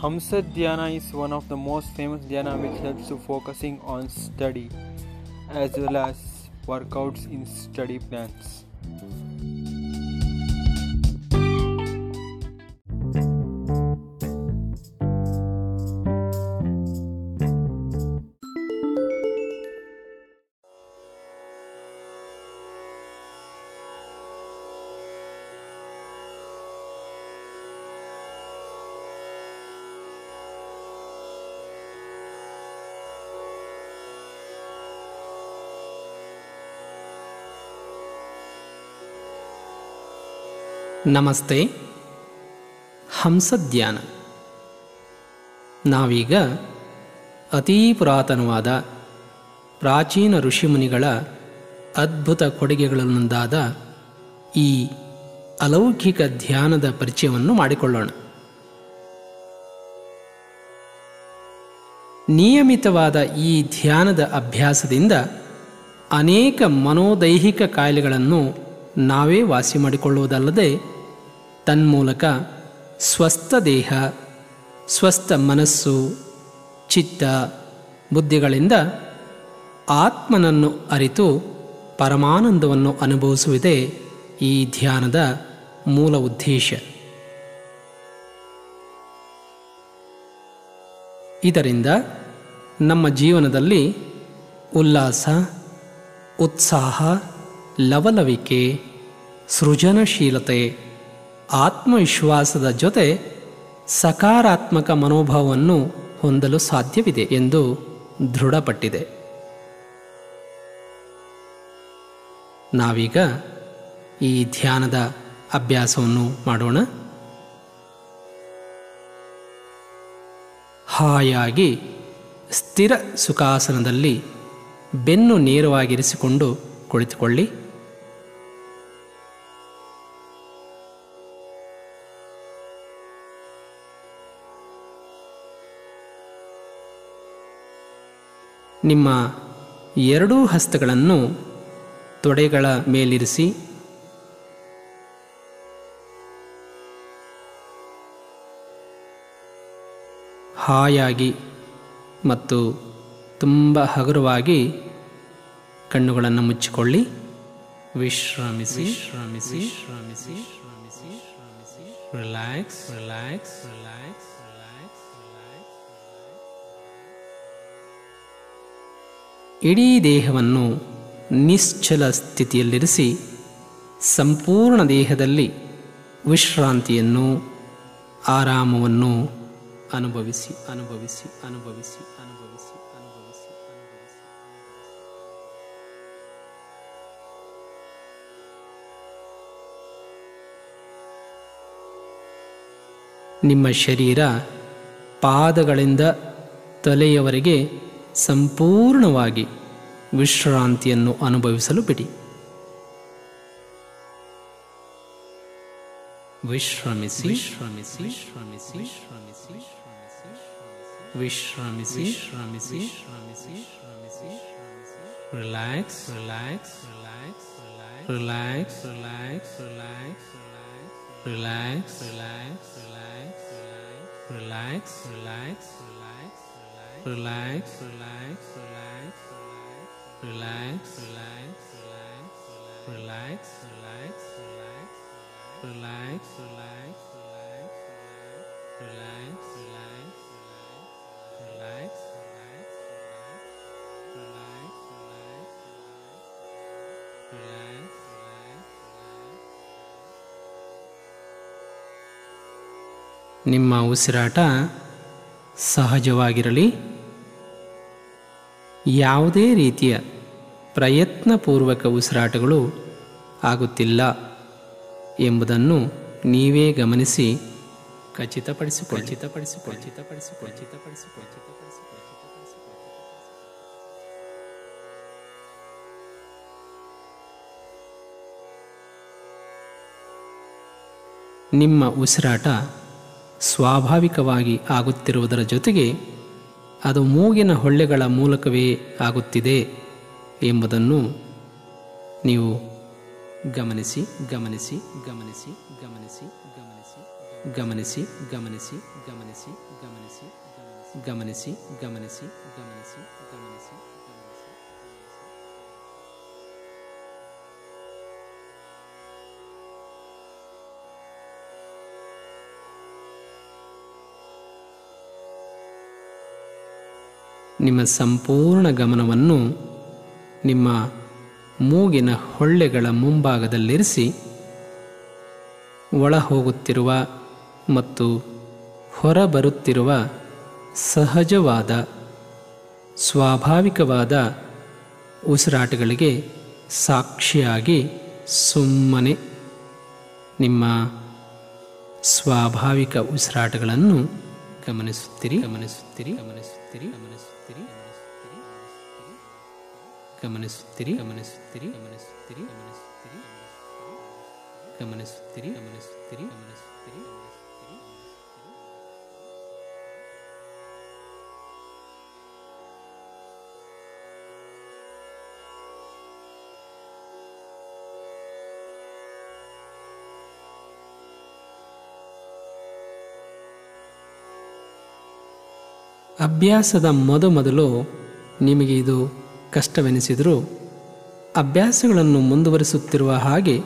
Hamsa Dhyana is one of the most famous dhyana which helps to focusing on study as well as workouts in study plans. ನಮಸ್ತೆ. ಹಂಸಧ್ಯಾನ. ನಾವೀಗ ಅತೀ ಪುರಾತನವಾದ ಪ್ರಾಚೀನ ಋಷಿಮುನಿಗಳ ಅದ್ಭುತ ಕೊಡುಗೆಗಳನ್ನೊಂದಾದ ಈ ಅಲೌಕಿಕ ಧ್ಯಾನದ ಪರಿಚಯವನ್ನು ಮಾಡಿಕೊಳ್ಳೋಣ. ನಿಯಮಿತವಾದ ಈ ಧ್ಯಾನದ ಅಭ್ಯಾಸದಿಂದ ಅನೇಕ ಮನೋದೈಹಿಕ ಕಾಯಿಲೆಗಳನ್ನು ನಾವೇ ವಾಸಿ ಮಾಡಿಕೊಳ್ಳುವುದಲ್ಲದೆ ತನ್ಮೂಲಕ ಸ್ವಸ್ಥ ದೇಹ, ಸ್ವಸ್ಥ ಮನಸ್ಸು, ಚಿತ್ತ, ಬುದ್ಧಿಗಳಿಂದ ಆತ್ಮನನ್ನು ಅರಿತು ಪರಮಾನಂದವನ್ನು ಅನುಭವಿಸುವುದೇ ಈ ಧ್ಯಾನದ ಮೂಲ ಉದ್ದೇಶ. ಇದರಿಂದ ನಮ್ಮ ಜೀವನದಲ್ಲಿ ಉಲ್ಲಾಸ, ಉತ್ಸಾಹ, ಲವಲವಿಕೆ, ಸೃಜನಶೀಲತೆ ಆತ್ಮವಿಶ್ವಾಸದ ಜೊತೆ ಸಕಾರಾತ್ಮಕ ಮನೋಭಾವವನ್ನು ಹೊಂದಲು ಸಾಧ್ಯವಿದೆ ಎಂದು ದೃಢಪಟ್ಟಿದೆ. ನಾವೀಗ ಈ ಧ್ಯಾನದ ಅಭ್ಯಾಸವನ್ನು ಮಾಡೋಣ. ಹಾಯಾಗಿ ಸ್ಥಿರ ಸುಖಾಸನದಲ್ಲಿ ಬೆನ್ನು ನೇರವಾಗಿರಿಸಿಕೊಂಡು ಕುಳಿತುಕೊಳ್ಳಿ. ನಿಮ್ಮ ಎರಡೂ ಹಸ್ತಗಳನ್ನು ತೊಡೆಗಳ ಮೇಲಿರಿಸಿ. ಹಾಯಾಗಿ ಮತ್ತು ತುಂಬ ಹಗುರವಾಗಿ ಕಣ್ಣುಗಳನ್ನು ಮುಚ್ಚಿಕೊಳ್ಳಿ. ವಿಶ್ರಮಿಸಿ. ಶ್ರಮಿಸಿ ಶ್ರಮಿಸಿ ಶ್ರಮಿಸಿ ಶ್ರಮಿಸಿ ರಿಲ್ಯಾಕ್ಸ್ ರಿಲ್ಯಾಕ್ಸ್ ರಿಲ್ಯಾಕ್ಸ್ ರಿಲ್ಯಾಕ್ಸ್ ಇಡೀ ದೇಹವನ್ನು ನಿಶ್ಚಲ ಸ್ಥಿತಿಯಲ್ಲಿರಿಸಿ ಸಂಪೂರ್ಣ ದೇಹದಲ್ಲಿ ವಿಶ್ರಾಂತಿಯನ್ನು, ಆರಾಮವನ್ನು ಅನುಭವಿಸಿ ಅನುಭವಿಸಿ ಅನುಭವಿಸಿ ಅನುಭವಿಸಿ ಅನುಭವಿಸಿ ನಿಮ್ಮ ಶರೀರ ಪಾದಗಳಿಂದ ತಲೆಯವರೆಗೆ ಸಂಪೂರ್ಣವಾಗಿ ವಿಶ್ರಾಂತಿಯನ್ನು ಅನುಭವಿಸಲು ಬಿಡಿ. ವಿಶ್ರಮಿಸಿ. ಶ್ರಮಿಸಿ ಶ್ರಮಿಸಿ ಶ್ರಮಿಸಿ ವಿಶ್ರಮಿಸಿ. ಶ್ರಮಿಸಿ ಶ್ರಮಿಸಿ ಶ್ರಮಿಸಿ relax relax relax relax relax relax relax relax relax relax relax relax relax ರಲಾಯ್ ಸೊಲಾಯ್ ಸೊಳ್ಳಾಯ ಸೊಲಾಯ್ ರಲಾಯ್ ಸೊಲಾಯ್ ಸೊಲಾಯ್ ಸೊಲಾಯ್ ಫ್ಲಾಯ್ಸ್ ಸೊಲಾಯ್ ಸೊಲಾಯ್ ರಾಯ್ ಸೊಲಾಯ್ ಸೊಲಾಯ್ ಸೊಳ್ಳಾಯ ಫ್ಲಾಯ್ ಸೊಲಾಯ್ ಸೊಲಾಯ್ ಲಾಯ್ ಸೊಳ್ಳಾಯ ರಾಯ್ ನಿಮ್ಮ ಉಸಿರಾಟ ಸಹಜವಾಗಿರಲಿ. ಯಾವುದೇ ರೀತಿಯ ಪ್ರಯತ್ನಪೂರ್ವಕ ಉಸಿರಾಟಗಳು ಆಗುತ್ತಿಲ್ಲ ಎಂಬುದನ್ನು ನೀವೇ ಗಮನಿಸಿ ನಿಮ್ಮ ಉಸಿರಾಟ ಸ್ವಾಭಾವಿಕವಾಗಿ ಆಗುತ್ತಿರುವುದರ ಜೊತೆಗೆ ಅದು ಮೂಗಿನ ಹೊಳ್ಳೆಗಳ ಮೂಲಕವೇ ಆಗುತ್ತಿದೆ ಎಂಬುದನ್ನು ನೀವು ಗಮನಿಸಿ ಗಮನಿಸಿ ಗಮನಿಸಿ ಗಮನಿಸಿ ಗಮನಿಸಿ ಗಮನಿಸಿ ಗಮನಿಸಿ ಗಮನಿಸಿ ಗಮನಿಸಿ ಗಮನಿಸಿ ಗಮನಿಸಿ ಗಮನಿಸಿ ಗಮನಿಸಿ ನಿಮ್ಮ ಸಂಪೂರ್ಣ ಗಮನವನ್ನು ನಿಮ್ಮ ಮೂಗಿನ ಹೊಳ್ಳೆಗಳ ಮುಂಭಾಗದಲ್ಲಿರಿಸಿ ಒಳ ಹೋಗುತ್ತಿರುವ ಮತ್ತು ಹೊರಬರುತ್ತಿರುವ ಸಹಜವಾದ, ಸ್ವಾಭಾವಿಕವಾದ ಉಸಿರಾಟಗಳಿಗೆ ಸಾಕ್ಷಿಯಾಗಿ ಸುಮ್ಮನೆ ನಿಮ್ಮ ಸ್ವಾಭಾವಿಕ ಉಸಿರಾಟಗಳನ್ನು ಗಮನಿಸುತ್ತೀರಿ ಗಮನಿಸುತ್ತೀರಿ ಗಮನಿಸುತ್ತೀರಿ ಗಮನಿಸುತ್ತೀರಿ ಗಮನಿಸುತ್ತೀರಿ ಗಮನಿಸುತ್ತೀರಿ ಗಮನಿಸುತ್ತೀರಿ ಗಮನಿಸುತ್ತೀರಿ ಗಮನಿಸುತ್ತೀರಿ ಗಮನಿಸುತ್ತೀರಿ ಗಮನಿಸುತ್ತೀರಿ ಅಭ್ಯಾಸದ ಮೊದಮೊದಲು ನಿಮಗೆ ಇದು ಕಷ್ಟವೆನಿಸಿದರೂ ಅಭ್ಯಾಸಗಳನ್ನು ಮುಂದುವರಿಸುತ್ತಿರುವ ಹಾಗೆ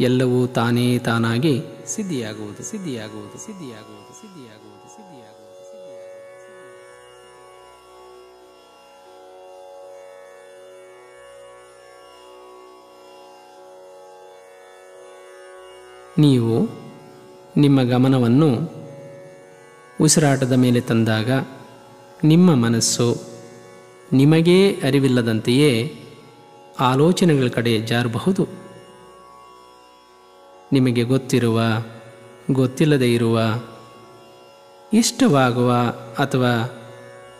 ಎಲ್ಲವೂ ತಾನೇ ತಾನಾಗಿ ಸಿದ್ಧಿಯಾಗುವುದು ಸಿದ್ಧಿಯಾಗುವುದು ಸಿದ್ಧಿಯಾಗುವುದು ಸಿದ್ಧಿಯಾಗುವುದು ಸಿದ್ಧಿಯಾಗುವುದು. ನೀವು ನಿಮ್ಮ ಗಮನವನ್ನು ಉಸಿರಾಟದ ಮೇಲೆ ತಂದಾಗ ನಿಮ್ಮ ಮನಸ್ಸು ನಿಮಗೇ ಅರಿವಿಲ್ಲದಂತೆಯೇ ಆಲೋಚನೆಗಳ ಕಡೆ ಜಾರಬಹುದು. ನಿಮಗೆ ಗೊತ್ತಿರುವ, ಗೊತ್ತಿಲ್ಲದೇ ಇರುವ, ಇಷ್ಟವಾಗುವ ಅಥವಾ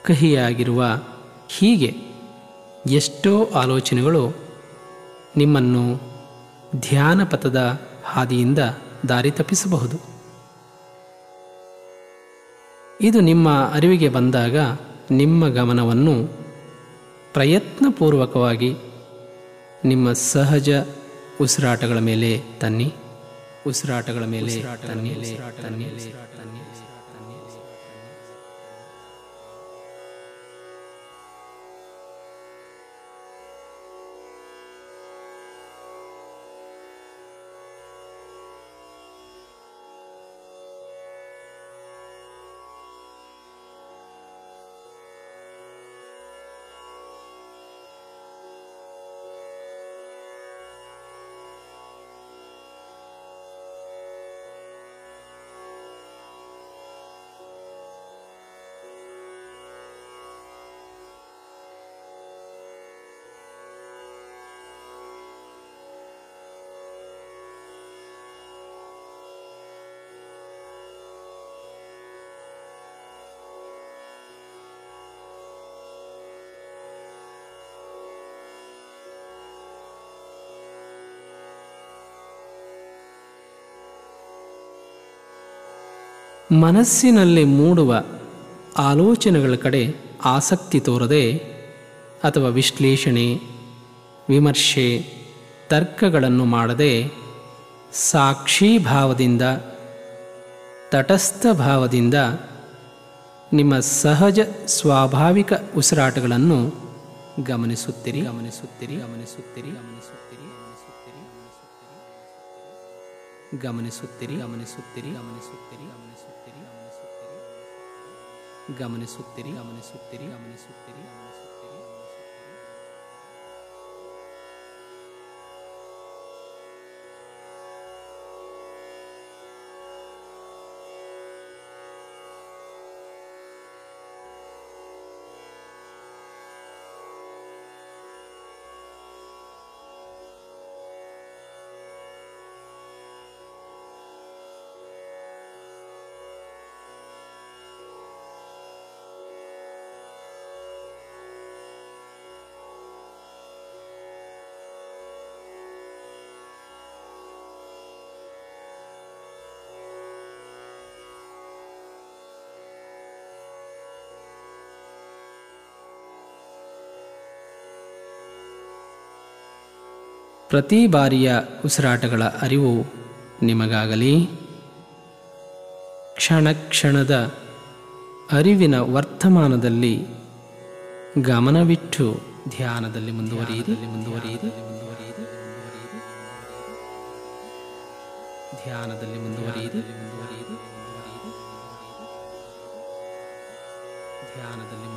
ಕಹಿಯಾಗಿರುವ ಹೀಗೆ ಎಷ್ಟೋ ಆಲೋಚನೆಗಳು ನಿಮ್ಮನ್ನು ಧ್ಯಾನಪಥದ ಹಾದಿಯಿಂದ ದಾರಿ ತಪ್ಪಿಸಬಹುದು. ಇದು ನಿಮ್ಮ ಅರಿವಿಗೆ ಬಂದಾಗ ನಿಮ್ಮ ಗಮನವನ್ನು ಪ್ರಯತ್ನಪೂರ್ವಕವಾಗಿ ನಿಮ್ಮ ಸಹಜ ಉಸಿರಾಟಗಳ ಮೇಲೆ ತನ್ನಿ. ಉಸಿರಾಟಗಳ ಮೇಲೆ ತನ್ನಿ. ತನ್ನಿ. ಮನಸ್ಸಿನಲ್ಲಿ ಮೂಡುವ ಆಲೋಚನೆಗಳ ಕಡೆ ಆಸಕ್ತಿ ತೋರದೆ ಅಥವಾ ವಿಶ್ಲೇಷಣೆ, ವಿಮರ್ಶೆ, ತರ್ಕಗಳನ್ನು ಮಾಡದೆ ಸಾಕ್ಷಿ ಭಾವದಿಂದ, ತಟಸ್ಥ ಭಾವದಿಂದ ನಿಮ್ಮ ಸಹಜ ಸ್ವಾಭಾವಿಕ ಉಸಿರಾಟಗಳನ್ನು ಗಮನಿಸುತ್ತಿರಿ. ಗಮನಿಸುತ್ತಿರಿ. ಗಮನಿಸುತ್ತಿರಿ. ಗಮನಿಸುತ್ತೀರಿ. ಗಮನಿಸುತ್ತೀರಿ ಗಮನಿಸುತ್ತೀರಿ ಗಮನಿಸುತ್ತೀರಿ ಗಮನಿಸುತ್ತೀರಿ ಗಮನಿಸುತ್ತೀರಿ ಗಮನಿಸುತ್ತೀರಿ ಗಮನಿಸುತ್ತೀರಿ ಗಮನಿಸುತ್ತೀರಿ ಪ್ರತಿ ಬಾರಿಯ ಉಸಿರಾಟಗಳ ಅರಿವು ನಿಮಗಾಗಲಿ. ಕ್ಷಣ ಕ್ಷಣದ ಅರಿವಿನ ವರ್ತಮಾನದಲ್ಲಿ ಗಮನವಿಟ್ಟು ಧ್ಯಾನದಲ್ಲಿ ಮುಂದುವರಿಯಿರಿ. ಮುಂದುವರಿಯಿರಿ ಮುಂದುವರಿಯಿರಿ. ಧ್ಯಾನದಲ್ಲಿ ಮುಂದುವರಿಯಿರಿ. ಮುಂದುವರಿಯಿರಿ. ಧ್ಯಾನದಲ್ಲಿ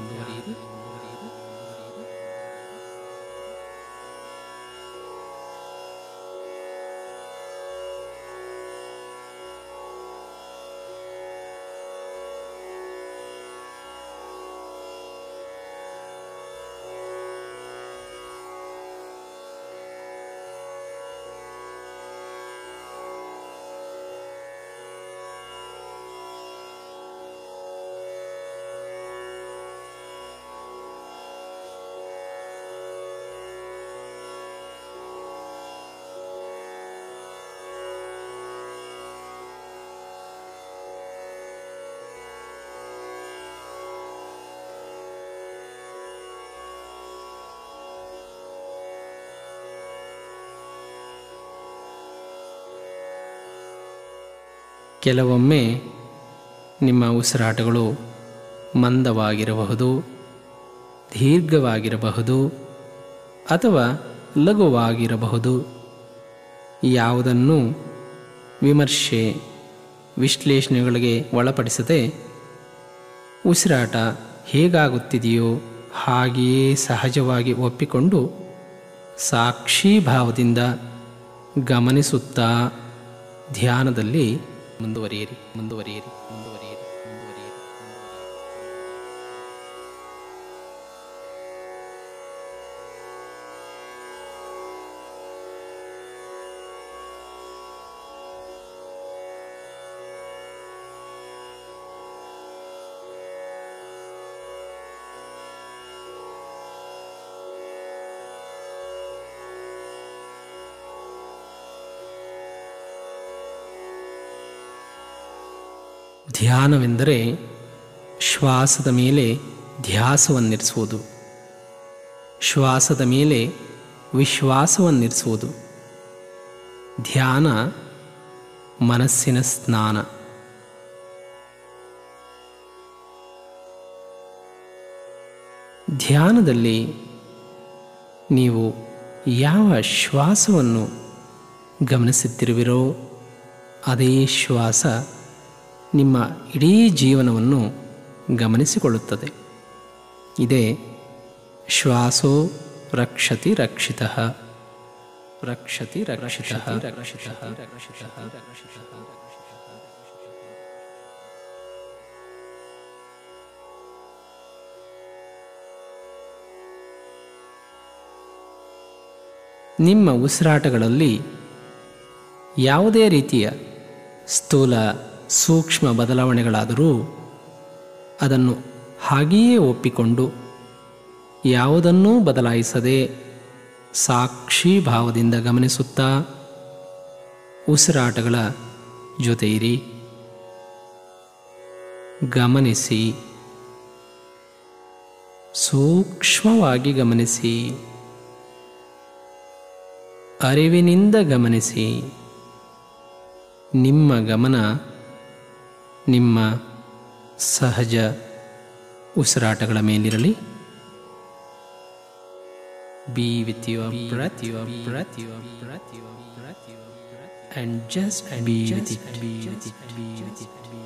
ಕೆಲವೊಮ್ಮೆ ನಿಮ್ಮ ಉಸಿರಾಟಗಳು ಮಂದವಾಗಿರಬಹುದು, ದೀರ್ಘವಾಗಿರಬಹುದು ಅಥವಾ ಲಘುವಾಗಿರಬಹುದು. ಯಾವುದನ್ನು ವಿಮರ್ಶೆ, ವಿಶ್ಲೇಷಣೆಗಳಿಗೆ ಒಳಪಡಿಸದೆ ಉಸಿರಾಟ ಹೇಗಾಗುತ್ತಿದೆಯೋ ಹಾಗೆಯೇ ಸಹಜವಾಗಿ ಒಪ್ಪಿಕೊಂಡು ಸಾಕ್ಷಿ ಭಾವದಿಂದ ಗಮನಿಸುತ್ತಾ ಧ್ಯಾನದಲ್ಲಿ ಮುಂದುವರಿಯಿರಿ ಮುಂದುವರಿಯಿರಿ ಮುಂದುವರಿಯಿರಿ. ಧ್ಯಾನವೆಂದರೆ ಶ್ವಾಸದ ಮೇಲೆ ಧ್ಯಾಸವನ್ನಿರಿಸುವುದು. ಶ್ವಾಸದ ಮೇಲೆ ವಿಶ್ವಾಸವನ್ನಿರಿಸುವುದು. ಧ್ಯಾನ ಮನಸ್ಸಿನ ಸ್ನಾನ. ಧ್ಯಾನದಲ್ಲಿ ನೀವು ಯಾವ ಶ್ವಾಸವನ್ನು ಗಮನಿಸುತ್ತಿರುವಿರೋ, ಅದೇ ಶ್ವಾಸ ನಿಮ್ಮ ಇಡೀ ಜೀವನವನ್ನು ಗಮನಿಸಿಕೊಳ್ಳುತ್ತದೆ. ಇದೇ ಶ್ವಾಸೋ ರಕ್ಷತಿ ರಕ್ಷಿತ. ರಕ್ಷತಿ ರಕ್ಷಿತ. ರಕ್ಷಿತ ರಕ್ಷಿತ ನಿಮ್ಮ ಉಸಿರಾಟಗಳಲ್ಲಿ ಯಾವುದೇ ರೀತಿಯ ಸ್ಥೂಲ ಸೂಕ್ಷ್ಮ ಬದಲಾವಣೆಗಳಾದರೂ ಅದನ್ನು ಹಾಗೆಯೇ ಒಪ್ಪಿಕೊಂಡು ಯಾವುದನ್ನೂ ಬದಲಾಯಿಸದೆ ಸಾಕ್ಷಿ ಭಾವದಿಂದ ಗಮನಿಸುತ್ತಾ ಉಸಿರಾಟಗಳ ಜೊತೆಯಿರಿ. ಗಮನಿಸಿ. ಸೂಕ್ಷ್ಮವಾಗಿ ಗಮನಿಸಿ. ಅರಿವಿನಿಂದ ಗಮನಿಸಿ. ನಿಮ್ಮ ಗಮನ ನಿಮ್ಮ ಸಹಜ ಉಸಿರಾಟಗಳ ಮೇಲಿರಲಿ. Be with your breath your breath your breath your breath your breath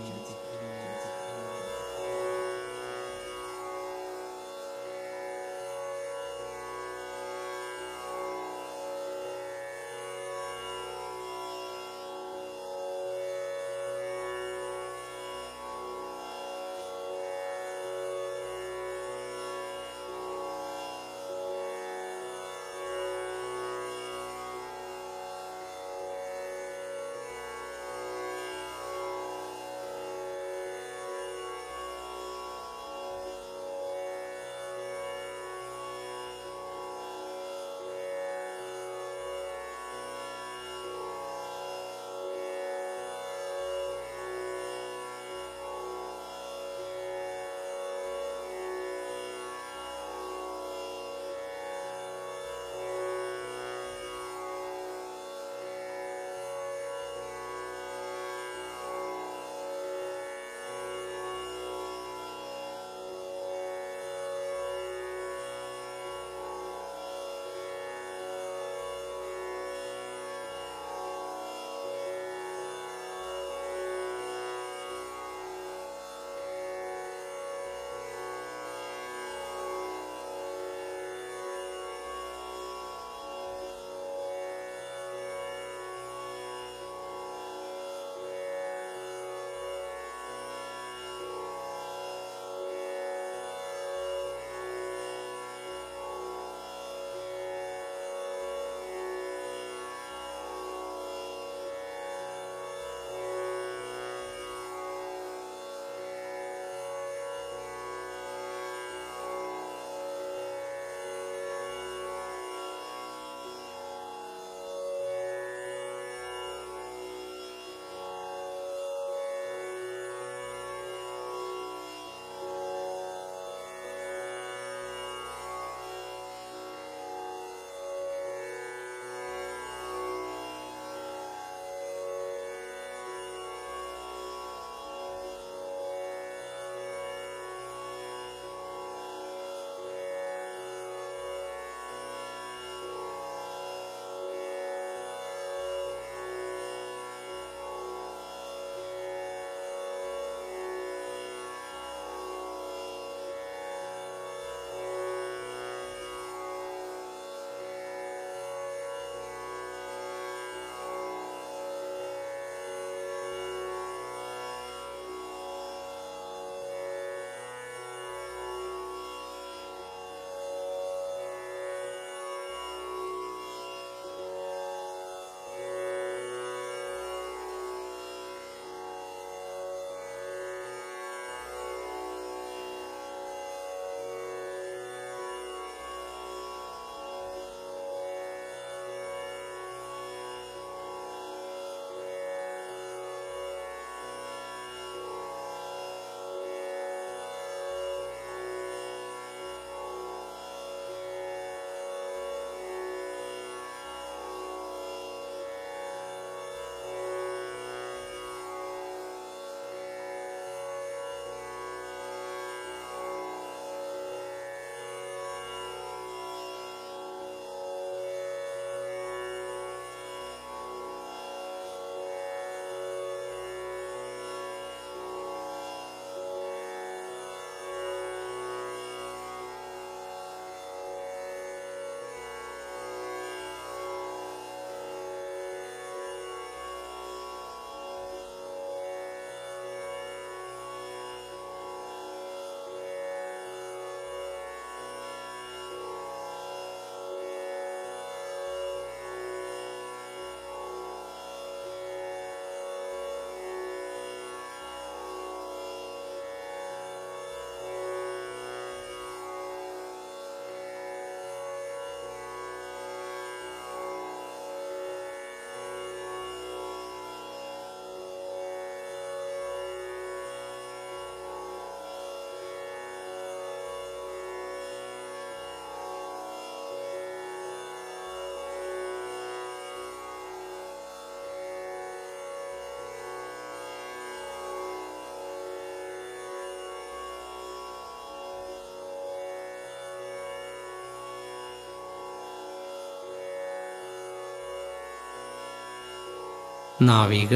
ನಾವೀಗ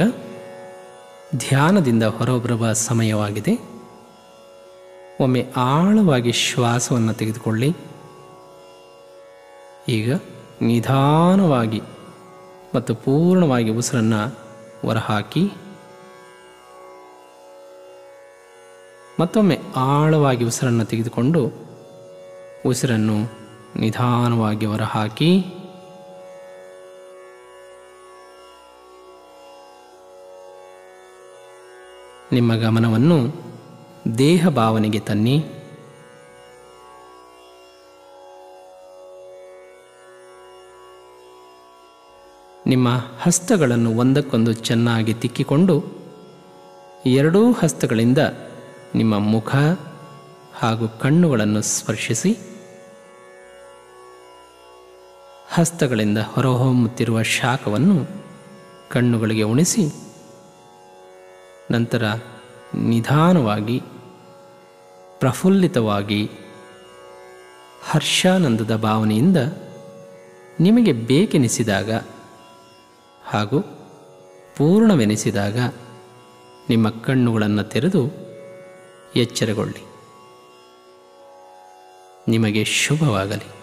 ಧ್ಯಾನದಿಂದ ಹೊರಬರುವ ಸಮಯವಾಗಿದೆ. ಒಮ್ಮೆ ಆಳವಾಗಿ ಶ್ವಾಸವನ್ನು ತೆಗೆದುಕೊಳ್ಳಿ. ಈಗ ನಿಧಾನವಾಗಿ ಮತ್ತು ಪೂರ್ಣವಾಗಿ ಉಸಿರನ್ನು ಹೊರಹಾಕಿ. ಮತ್ತೊಮ್ಮೆ ಆಳವಾಗಿ ಉಸಿರನ್ನು ತೆಗೆದುಕೊಂಡು ಉಸಿರನ್ನು ನಿಧಾನವಾಗಿ ಹೊರಹಾಕಿ. ನಿಮ್ಮ ಗಮನವನ್ನು ದೇಹ ಭಾವನೆಗೆ ತನ್ನಿ. ನಿಮ್ಮ ಹಸ್ತಗಳನ್ನು ಒಂದಕ್ಕೊಂದು ಚೆನ್ನಾಗಿ ತಿಕ್ಕಿಕೊಂಡು ಎರಡೂ ಹಸ್ತಗಳಿಂದ ನಿಮ್ಮ ಮುಖ ಹಾಗೂ ಕಣ್ಣುಗಳನ್ನು ಸ್ಪರ್ಶಿಸಿ. ಹಸ್ತಗಳಿಂದ ಹೊರಹೊಮ್ಮುತ್ತಿರುವ ಶಾಖವನ್ನು ಕಣ್ಣುಗಳಿಗೆ ಉಣಿಸಿ. ನಂತರ ನಿಧಾನವಾಗಿ, ಪ್ರಫುಲ್ಲಿತವಾಗಿ, ಹರ್ಷಾನಂದದ ಭಾವನೆಯಿಂದ ನಿಮಗೆ ಬೇಕೆನಿಸಿದಾಗ ಹಾಗೂ ಪೂರ್ಣವೆನಿಸಿದಾಗ ನಿಮ್ಮ ಕಣ್ಣುಗಳನ್ನು ತೆರೆದು ಎಚ್ಚರಗೊಳ್ಳಿ. ನಿಮಗೆ ಶುಭವಾಗಲಿ.